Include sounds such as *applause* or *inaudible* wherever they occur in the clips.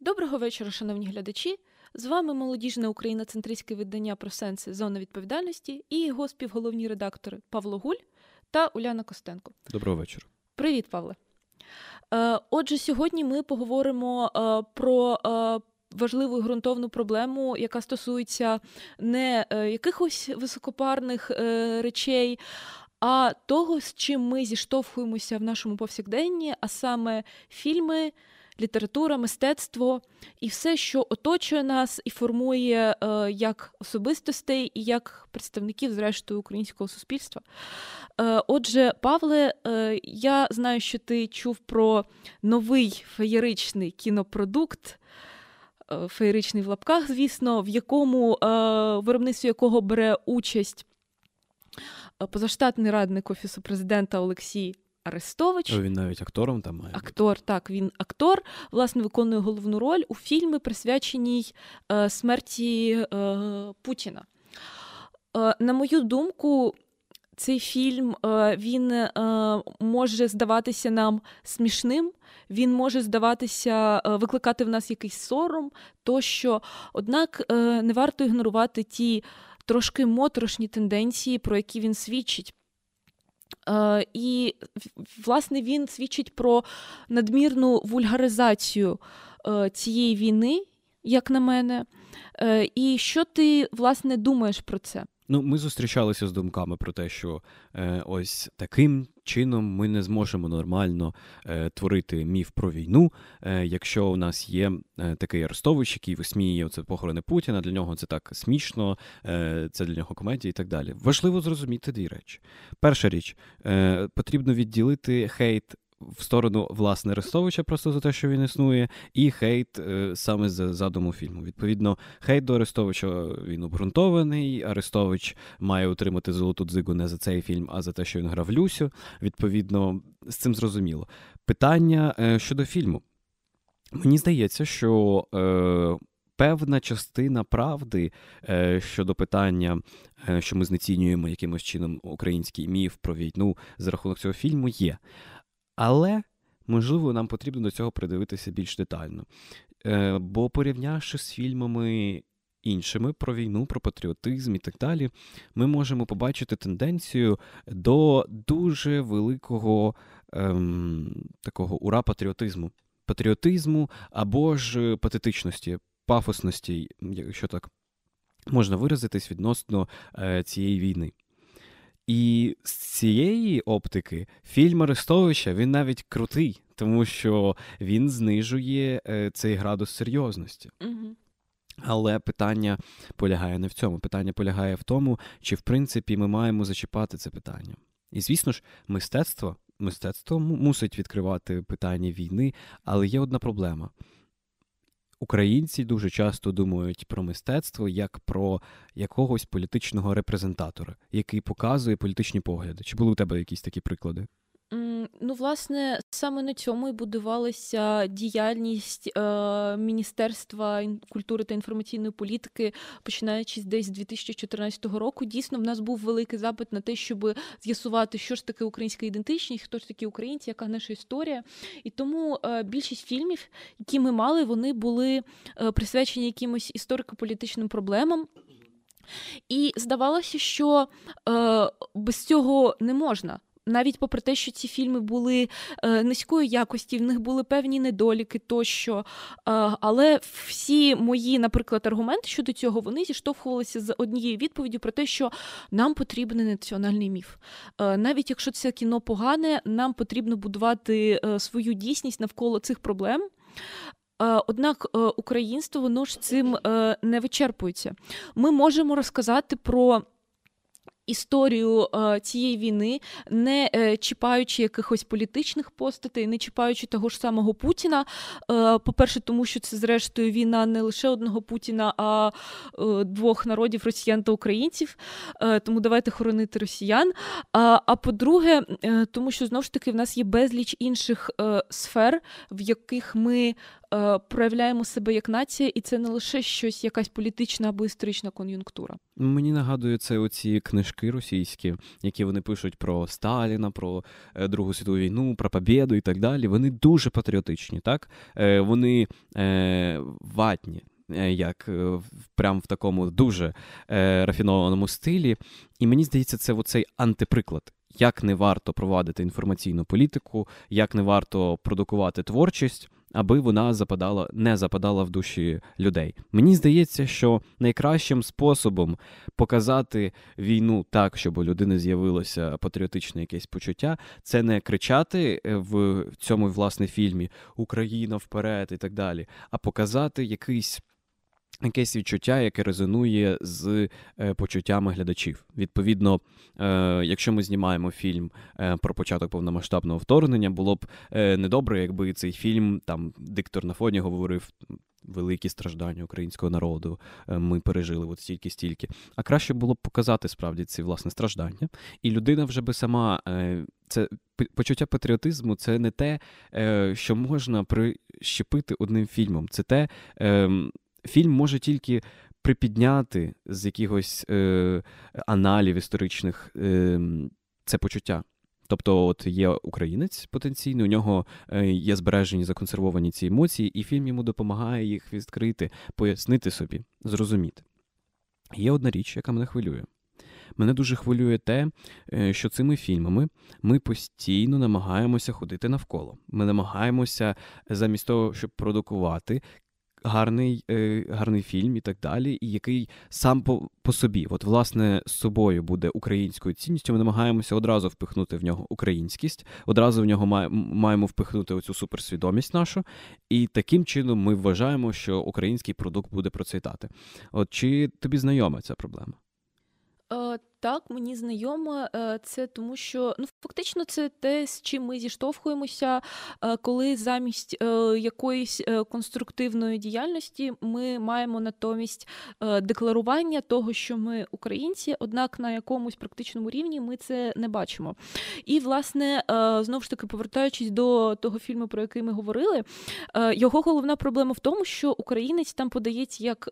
Доброго вечора, шановні глядачі. З вами молодіжне україноцентристське видання про сенси зона відповідальності і його співголовні редактори Павло Гуль та Уляна Костенко. Доброго вечора. Привіт, Павле. Е, отже, сьогодні ми поговоримо е, про е, важливу і ґрунтовну проблему, яка стосується не якихось високопарних речей, а того, з чим ми зіштовхуємося в нашому повсякденні, а саме фільми література, мистецтво і все, що оточує нас і формує е, як особистостей і як представників, зрештою, українського суспільства. Е, отже, Павле, е, я знаю, що ти чув про новий феєричний кінопродукт. Е, феєричний в лапках, звісно, в якому е, виробництві якого бере участь е, позаштатний радник Офісу президента Олексій Арестович. Він навіть актором там має. Актор, так, він актор, власне, виконує головну роль у фільмі, присвяченій е, смерті е, Путіна. Е, на мою думку, цей фільм е, він е, може здаватися нам смішним, він може здаватися, е, викликати в нас якийсь сором, тощо, однак не варто ігнорувати ті трошки моторошні тенденції, про які він свідчить. Е, і, власне, він свідчить про надмірну вульгаризацію е, цієї війни, як на мене. Е, і що ти, власне, думаєш про це? Ну, ми зустрічалися з думками про те, що е, ось таким чином ми не зможемо нормально е, творити міф про війну, е, якщо у нас є е, такий Арестович, який висміює це похорони Путіна. Для нього це так смішно, е, це для нього комедія і так далі. Важливо зрозуміти дві речі. Перша річ е, потрібно відділити хейт в сторону власне Арестовича просто за те, що він існує, і хейт е, саме за задуму фільму. Відповідно, хейт до Арестовича він обґрунтований. Арестович має отримати золоту дзигу не за цей фільм, а за те, що він грав Люсю. Відповідно, з цим зрозуміло. Питання е, щодо фільму. Мені здається, що. Е, Певна частина правди е, щодо питання, е, що ми знецінюємо якимось чином український міф про війну за рахунок цього фільму, є. Але, можливо, нам потрібно до цього придивитися більш детально. Е, Бо порівнявши з фільмами іншими про війну, про патріотизм і так далі, ми можемо побачити тенденцію до дуже великого ем, такого ура-патріотизму. Патріотизму або ж патетичності, пафосності, якщо так можна виразитись відносно е, цієї війни. І з цієї оптики фільм Арестовича він навіть крутий, тому що він знижує е, цей градус серйозності. Угу. Але питання полягає не в цьому. Питання полягає в тому, чи в принципі ми маємо зачіпати це питання. І звісно ж, мистецтво мистецтво мусить відкривати питання війни, але є одна проблема. Українці дуже часто думають про мистецтво як про якогось політичного репрезентатора, який показує політичні погляди. Чи були у тебе якісь такі приклади? Ну, власне, саме на цьому і будувалася діяльність е, Міністерства культури та інформаційної політики, починаючи десь з 2014 року. Дійсно, в нас був великий запит на те, щоб з'ясувати, що ж таке українська ідентичність, хто ж такі українці, яка наша історія. І тому е, більшість фільмів, які ми мали, вони були е, присвячені якимось історико-політичним проблемам. І здавалося, що е, без цього не можна навіть попри те, що ці фільми були е, низької якості, в них були певні недоліки тощо. Е, але всі мої, наприклад, аргументи щодо цього вони зіштовхувалися з однією відповіддю про те, що нам потрібен національний міф. Е, навіть якщо це кіно погане, нам потрібно будувати свою дійсність навколо цих проблем. Однак українство воно ж цим не вичерпується. Ми можемо розказати про історію е, цієї війни, не е, чіпаючи якихось політичних постатей, не чіпаючи того ж самого Путіна. Е, по-перше, тому що це, зрештою, війна не лише одного Путіна, а двох народів росіян та українців. Тому давайте хоронити росіян. А, по-друге, тому що знову ж таки в нас є безліч інших сфер, в яких ми проявляємо себе як нація, і це не лише щось, якась політична або історична кон'юнктура. Мені нагадує це оці книжки російські, які вони пишуть про Сталіна, про е, Другу світову війну, про побєду і так далі. Вони дуже патріотичні, так? Е, вони е, ватні. Е, як е, прям в такому дуже е, рафінованому стилі. І мені здається, це оцей антиприклад. Як не варто провадити інформаційну політику, як не варто продукувати творчість, аби вона западала, не западала в душі людей. Мені здається, що найкращим способом показати війну так, щоб у людини з'явилося патріотичне якесь почуття, це не кричати в цьому власне фільмі Україна вперед і так далі, а показати якийсь якесь відчуття, яке резонує з е, почуттями глядачів. Відповідно, е, якщо ми знімаємо фільм е, про початок повномасштабного вторгнення, було б недобре, якби цей фільм там диктор на фоні говорив. Великі страждання українського народу ми пережили от стільки-стільки. А краще було б показати справді ці власне страждання. І людина вже би сама це почуття патріотизму це не те, що можна прищепити одним фільмом. Це те, ем, фільм може тільки припідняти з якихось е, аналів історичних е, це почуття. Тобто, от є українець потенційний, у нього е, є збережені законсервовані ці емоції, і фільм йому допомагає їх відкрити, пояснити собі, зрозуміти. Є одна річ, яка мене хвилює. Мене дуже хвилює те, е, що цими фільмами ми постійно намагаємося ходити навколо. Ми намагаємося замість того, щоб продукувати, гарний е, гарний фільм і так далі, і який сам по по собі, от власне з собою буде українською цінністю. Ми намагаємося одразу впихнути в нього українськість, одразу в нього маємо впихнути оцю суперсвідомість нашу, і таким чином ми вважаємо, що український продукт буде процвітати. От чи тобі знайома ця проблема? Е, так, мені знайомо е, це, тому що ну фактично це те, з чим ми зіштовхуємося, е, коли замість якоїсь конструктивної діяльності ми маємо натомість декларування того, що ми українці, однак на якомусь практичному рівні ми це не бачимо. І, власне, знову ж таки, повертаючись до того фільму, про який ми говорили, його головна проблема в тому, що українець там подається як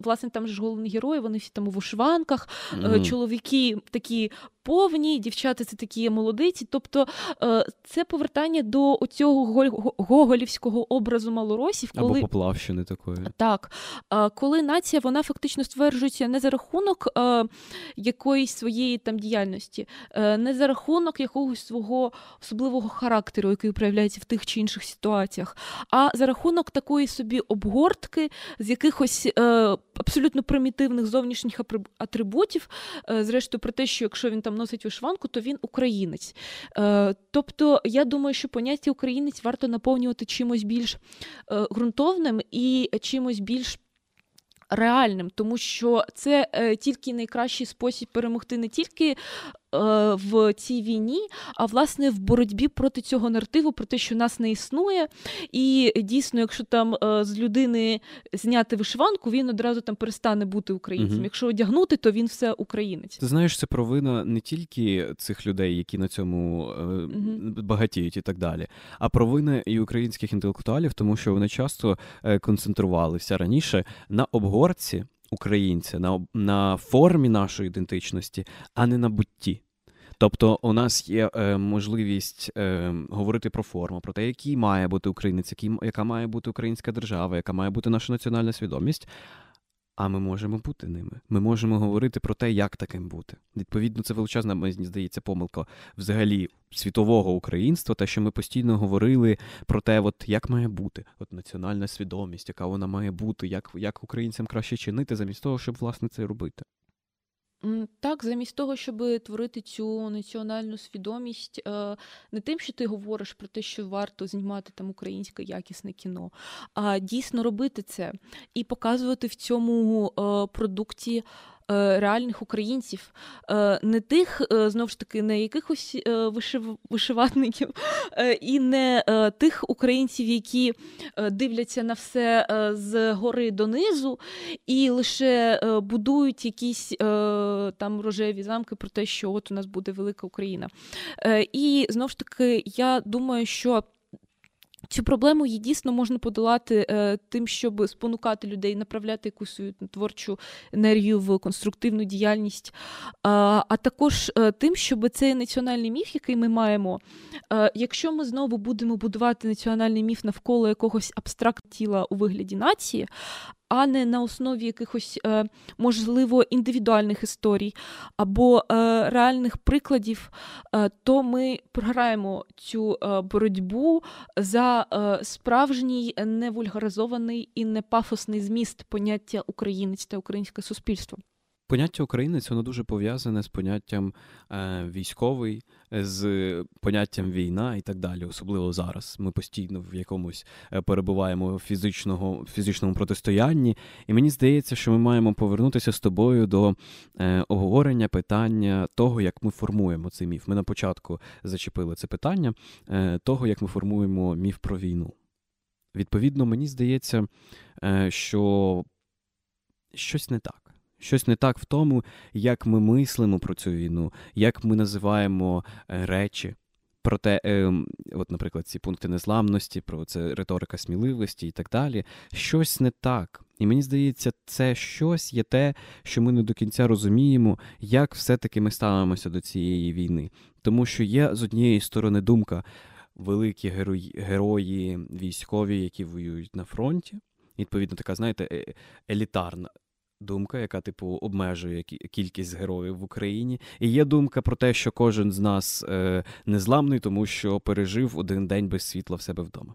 власне там ж головні герої, вони всі там у вишиванках, mm-hmm. чоловіки чоловіки такі повні, дівчата це такі молодиці. Тобто е, це повертання до цього гоголівського образу малоросів, коли Або поплавщини такої. Так, коли нація вона фактично стверджується не за рахунок е, якоїсь своєї там діяльності, е, не за рахунок якогось свого особливого характеру, який проявляється в тих чи інших ситуаціях, а за рахунок такої собі обгортки з якихось абсолютно примітивних зовнішніх атрибутів, зрештою про те, що якщо він там носить вишиванку, то він українець. Е, Тобто, я думаю, що поняття українець варто наповнювати чимось більш е, ґрунтовним і чимось більш. Реальним, тому що це е, тільки найкращий спосіб перемогти не тільки Е, в цій війні, а власне в боротьбі проти цього наративу, про те, що нас не існує. І дійсно, якщо там е, з людини зняти вишиванку, він одразу там перестане бути українцем. Угу. Якщо одягнути, то він все українець. Ти знаєш, це провина не тільки цих людей, які на цьому угу. багатіють і так далі, а провина і українських інтелектуалів, тому що вони часто концентрувалися раніше на обгорці українця, на на формі нашої ідентичності, а не на бутті. Тобто у нас є е, можливість е, говорити про форму, про те, який має бути українець, який, яка має бути українська держава, яка має бути наша національна свідомість. А ми можемо бути ними. Ми можемо говорити про те, як таким бути. Відповідно, це величезна, мені здається, помилка взагалі світового українства, те, що ми постійно говорили про те, от як має бути, от національна свідомість, яка вона має бути, як як українцям краще чинити, замість того, щоб власне це робити. Так, замість того, щоб творити цю національну свідомість, е, не тим, що ти говориш про те, що варто знімати там українське якісне кіно, а дійсно робити це і показувати в цьому е, продукті реальних українців, е, не тих, е, знову ж таки, не якихось вишив... і не тих українців, які дивляться на все з гори донизу і лише будують якісь там рожеві замки про те, що от у нас буде велика Україна. І знову ж таки, я думаю, що Цю проблему її дійсно можна подолати е, тим, щоб спонукати людей, направляти якусь свою творчу енергію в конструктивну діяльність, а, а також е, тим, щоб цей національний міф, який ми маємо, е, якщо ми знову будемо будувати національний міф навколо якогось абстракт тіла у вигляді нації, а не на основі якихось, е, можливо, індивідуальних історій або е, реальних прикладів, е, то ми програємо цю боротьбу за справжній невульгаризований і не пафосний зміст поняття українець та українське суспільство. Поняття українець воно дуже пов'язане з поняттям е, військовий, з поняттям війна і так далі. Особливо зараз. Ми постійно в якомусь е, перебуваємо в фізичного, фізичному протистоянні, і мені здається, що ми маємо повернутися з тобою до е, обговорення питання того, як ми формуємо цей міф. Ми на початку зачепили це питання е, того, як ми формуємо міф про війну. Відповідно, мені здається, е, що щось не так. Щось не так в тому, як ми мислимо про цю війну, як ми називаємо е, речі. Проте, е, от, наприклад, ці пункти незламності, про це риторика сміливості і так далі. Щось не так. І мені здається, це щось є те, що ми не до кінця розуміємо, як все-таки ми ставимося до цієї війни. Тому що є з однієї сторони думка великі герої, герої військові, які воюють на фронті. Відповідно, така, знаєте, е, елітарна думка, яка, типу, обмежує кількість героїв в Україні. І є думка про те, що кожен з нас е, незламний, тому що пережив один день без світла в себе вдома.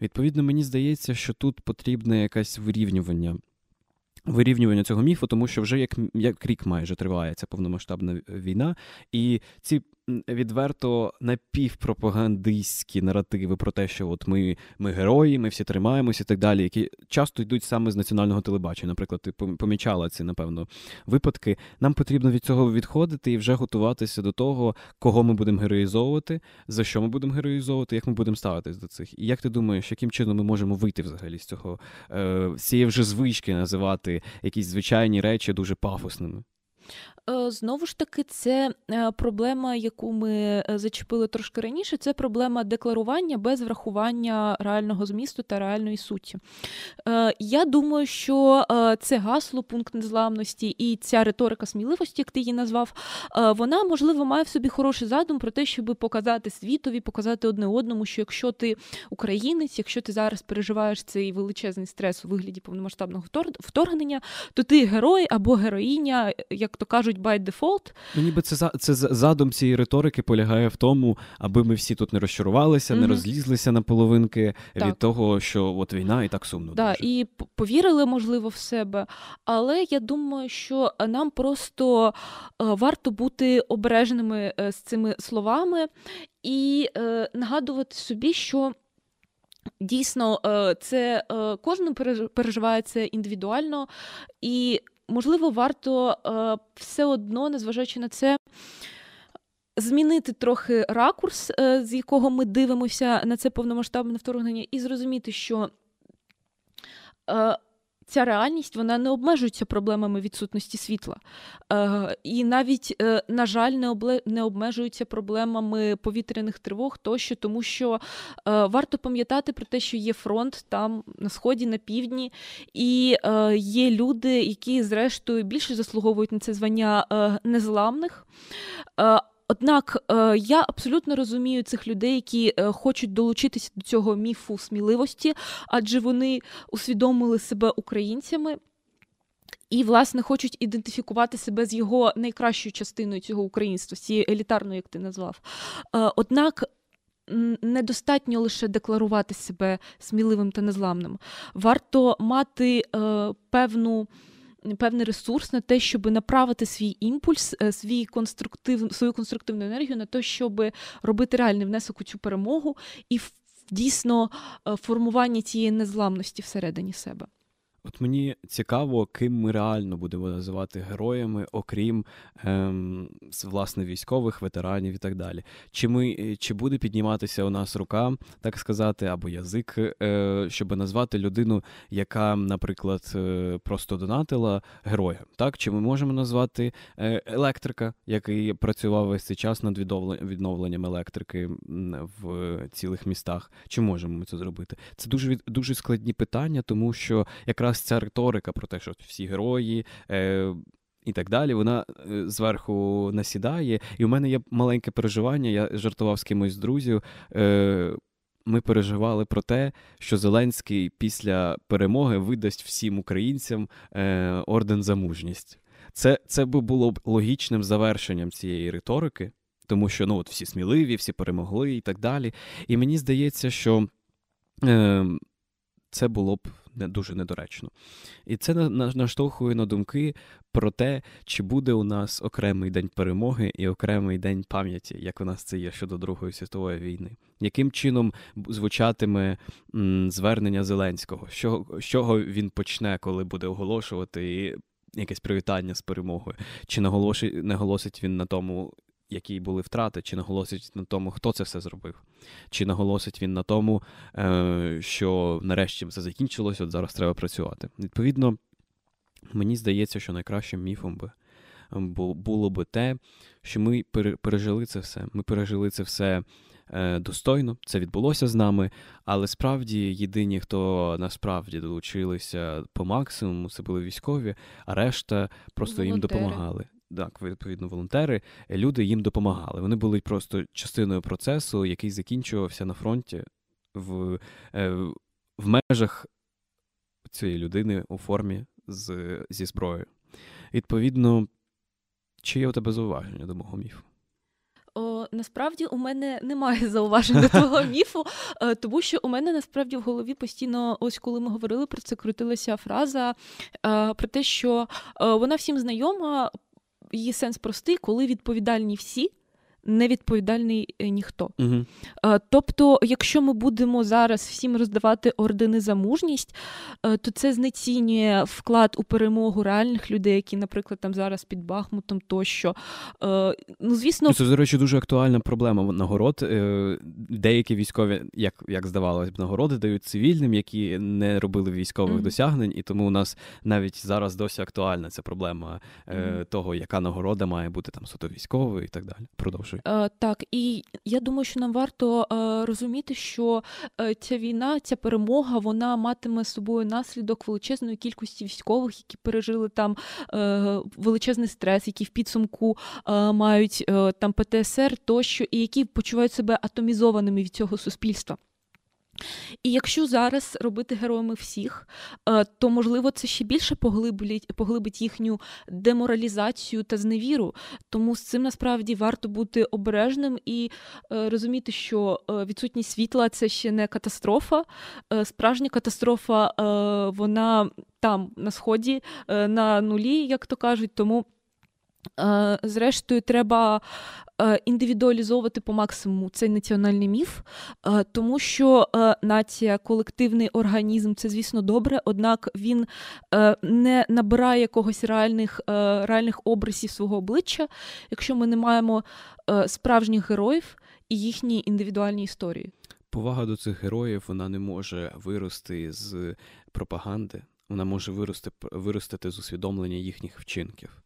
Відповідно, мені здається, що тут потрібне якесь вирівнювання. Вирівнювання цього міфу, тому що вже як як рік майже триває ця повномасштабна війна, і ці відверто напівпропагандистські наративи про те, що от ми ми герої, ми всі тримаємося і так далі, які часто йдуть саме з національного телебачення. Наприклад, ти помічала ці, напевно, випадки. Нам потрібно від цього відходити і вже готуватися до того, кого ми будемо героїзовувати, за що ми будемо героїзовувати, як ми будемо ставитись до цих. І як ти думаєш, яким чином ми можемо вийти взагалі з цього е, цієї вже звички називати якісь звичайні речі дуже пафосними? Е, знову ж таки, це е, проблема, яку ми е, зачепили трошки раніше. Це проблема декларування без врахування реального змісту та реальної суті. Я думаю, що це гасло, пункт незламності і ця риторика сміливості, як ти її назвав, вона можливо має в собі хороший задум про те, щоб показати світові, показати одне одному, що якщо ти українець, якщо ти зараз переживаєш цей величезний стрес у вигляді повномасштабного вторгнення, то ти герой або героїня, як то кажуть кажуть by default. Ну, ніби це це задум цієї риторики полягає в тому, аби ми всі тут не розчарувалися, mm-hmm. не розлізлися на половинки так. від того, що от війна і так сумно. Да, дуже. І повірили, можливо, в себе. Але я думаю, що нам просто е, варто бути обережними е, з цими словами і е, нагадувати собі, що. Дійсно, це кожен переживає це індивідуально, і можливо, варто е, все одно, незважаючи на це, змінити трохи ракурс, е, з якого ми дивимося на це повномасштабне вторгнення, і зрозуміти, що. Е, ця реальність вона не обмежується проблемами відсутності світла. Е, І навіть, е, на жаль, не обле... не обмежується проблемами повітряних тривог тощо, тому що е, варто пам'ятати про те, що є фронт там на сході, на півдні, і е, є люди, які, зрештою, більше заслуговують на це звання е, незламних. Однак е, я абсолютно розумію цих людей, які е, хочуть долучитися до цього міфу сміливості, адже вони усвідомили себе українцями. І, власне, хочуть ідентифікувати себе з його найкращою частиною цього українства, цією елітарною, як ти назвав. Е, однак недостатньо лише декларувати себе сміливим та незламним. Варто мати певну певний ресурс на те, щоб направити свій імпульс, е, свій конструктив, свою конструктивну енергію на те, щоб робити реальний внесок у цю перемогу і дійсно е, формування цієї незламності всередині себе. От мені цікаво, ким ми реально будемо називати героями, окрім ем, власне військових, ветеранів і так далі. Чи ми чи буде підніматися у нас рука, так сказати, або язик, е, щоб назвати людину, яка, наприклад, е, просто донатила героя? Так, чи ми можемо назвати е, електрика, який працював весь цей час над відновленням електрики в цілих містах? Чи можемо ми це зробити? Це дуже дуже складні питання, тому що якраз якраз ця риторика про те, що всі герої. Е, і так далі, вона е, зверху насідає. І у мене є маленьке переживання. Я жартував з кимось з друзів. Е, ми переживали про те, що Зеленський після перемоги видасть всім українцям е, орден за мужність. Це це би було б логічним завершенням цієї риторики, тому що ну, от всі сміливі, всі перемогли і так далі. І мені здається, що е, це було б не дуже недоречно. І це наштовхує на думки про те, чи буде у нас окремий день перемоги і окремий день пам'яті, як у нас це є щодо Другої світової війни. Яким чином звучатиме звернення Зеленського? Що, чого він почне, коли буде оголошувати якесь привітання з перемогою? Чи наголошить, наголосить він на тому, які були втрати, чи наголосить на тому, хто це все зробив, чи наголосить він на тому, е, що нарешті все закінчилось, от зараз треба працювати. Відповідно, мені здається, що найкращим міфом би було би те, що ми пережили це все. Ми пережили це все. Е, достойно, це відбулося з нами, але справді єдині, хто насправді долучилися по максимуму, це були військові, а решта просто Волонтери. їм допомагали так, відповідно, волонтери, люди їм допомагали. Вони були просто частиною процесу, який закінчувався на фронті в, е, в межах цієї людини у формі з, зі зброєю. Відповідно, чи є у тебе зауваження до мого міфу? О, Насправді у мене немає зауважень до твого *laughs* міфу, е, тому що у мене насправді в голові постійно, ось коли ми говорили про це, крутилася фраза е, про те, що вона всім знайома її сенс простий, коли відповідальні всі невідповідальний е, ніхто. Угу. Тобто, якщо ми будемо зараз всім роздавати ордени за мужність, е, то це знецінює вклад у перемогу реальних людей, які, наприклад, там зараз під Бахмутом тощо. Ну, звісно, це, до речі, дуже актуальна проблема нагород. Деякі військові, як як здавалось б, нагороди дають цивільним, які не робили військових mm досягнень, і тому у нас навіть зараз досі актуальна ця проблема mm того, яка нагорода має бути там суто військовою і так далі. Продовжуй. Е, так, і я думаю, що нам варто е, розуміти, що е, ця війна, ця перемога, вона матиме з собою наслідок величезної кількості військових, які пережили там величезний стрес, які в підсумку мають там ПТСР тощо, і які почувають себе атомізованими від цього суспільства. І якщо зараз робити героями всіх, е, то можливо це ще більше поглиблять, поглибить їхню деморалізацію та зневіру. Тому з цим насправді варто бути обережним і е, розуміти, що е, відсутність світла це ще не катастрофа. Справжня катастрофа вона там на сході, на нулі, як то кажуть. Тому. Зрештою, треба Е, індивідуалізовувати по максимуму цей національний міф, е, тому що е, нація, колективний організм це, звісно, добре, однак він не набирає якогось реальних реальних образів свого обличчя, якщо ми не маємо справжніх героїв і їхні індивідуальні історії. Повага до цих героїв вона не може вирости з пропаганди, вона може вирости виростити з усвідомлення їхніх вчинків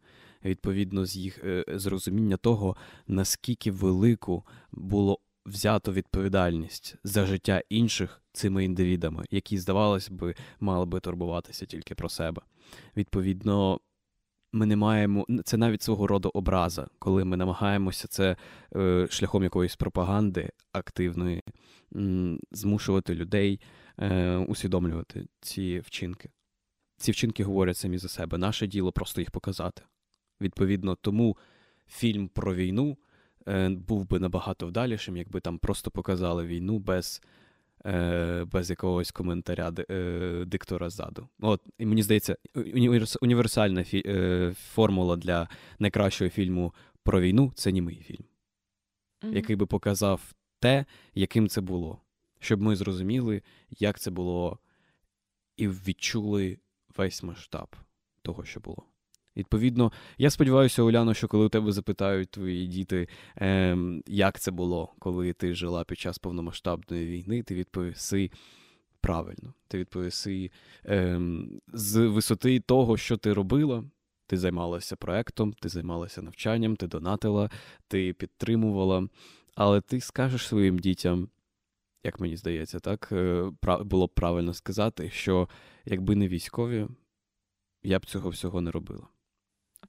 відповідно з їх е, зрозуміння того, наскільки велику було взято відповідальність за життя інших цими індивідами, які, здавалось би, мали би турбуватися тільки про себе. Відповідно. Ми не маємо це навіть свого роду образа, коли ми намагаємося це е, шляхом якоїсь пропаганди активної змушувати людей е, усвідомлювати ці вчинки. Ці вчинки говорять самі за себе. Наше діло просто їх показати. Відповідно, тому фільм про війну е, був би набагато вдалішим, якби там просто показали війну без е, без якогось коментаря е, диктора ззаду. От, І мені здається, універсальна формула для найкращого фільму про війну це німий фільм, mm-hmm. який би показав те, яким це було, щоб ми зрозуміли, як це було, і відчули весь масштаб того, що було. Відповідно, я сподіваюся, Уляно, що коли у тебе запитають твої діти, е, як це було, коли ти жила під час повномасштабної війни, ти відповіси правильно. Ти відповіси е, з висоти того, що ти робила. Ти займалася проектом, ти займалася навчанням, ти донатила, ти підтримувала. Але ти скажеш своїм дітям, як мені здається, так е, було б правильно сказати, що якби не військові, я б цього всього не робила.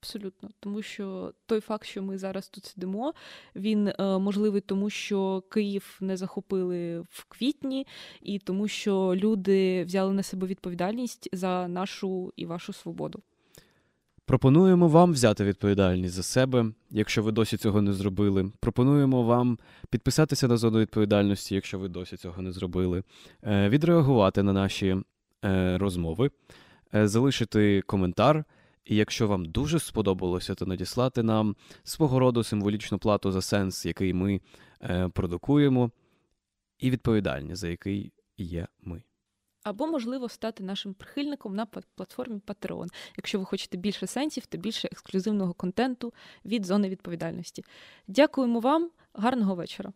Абсолютно, тому що той факт, що ми зараз тут сидимо, він е, можливий, тому що Київ не захопили в квітні, і тому, що люди взяли на себе відповідальність за нашу і вашу свободу. Пропонуємо вам взяти відповідальність за себе, якщо ви досі цього не зробили. Пропонуємо вам підписатися на зону відповідальності, якщо ви досі цього не зробили, е, відреагувати на наші е, розмови, е, залишити коментар. І якщо вам дуже сподобалося, то надіслати нам свого роду символічну плату за сенс, який ми продукуємо, і відповідальність, за який є ми або, можливо, стати нашим прихильником на платформі Patreon, якщо ви хочете більше сенсів та більше ексклюзивного контенту від зони відповідальності. Дякуємо вам, гарного вечора.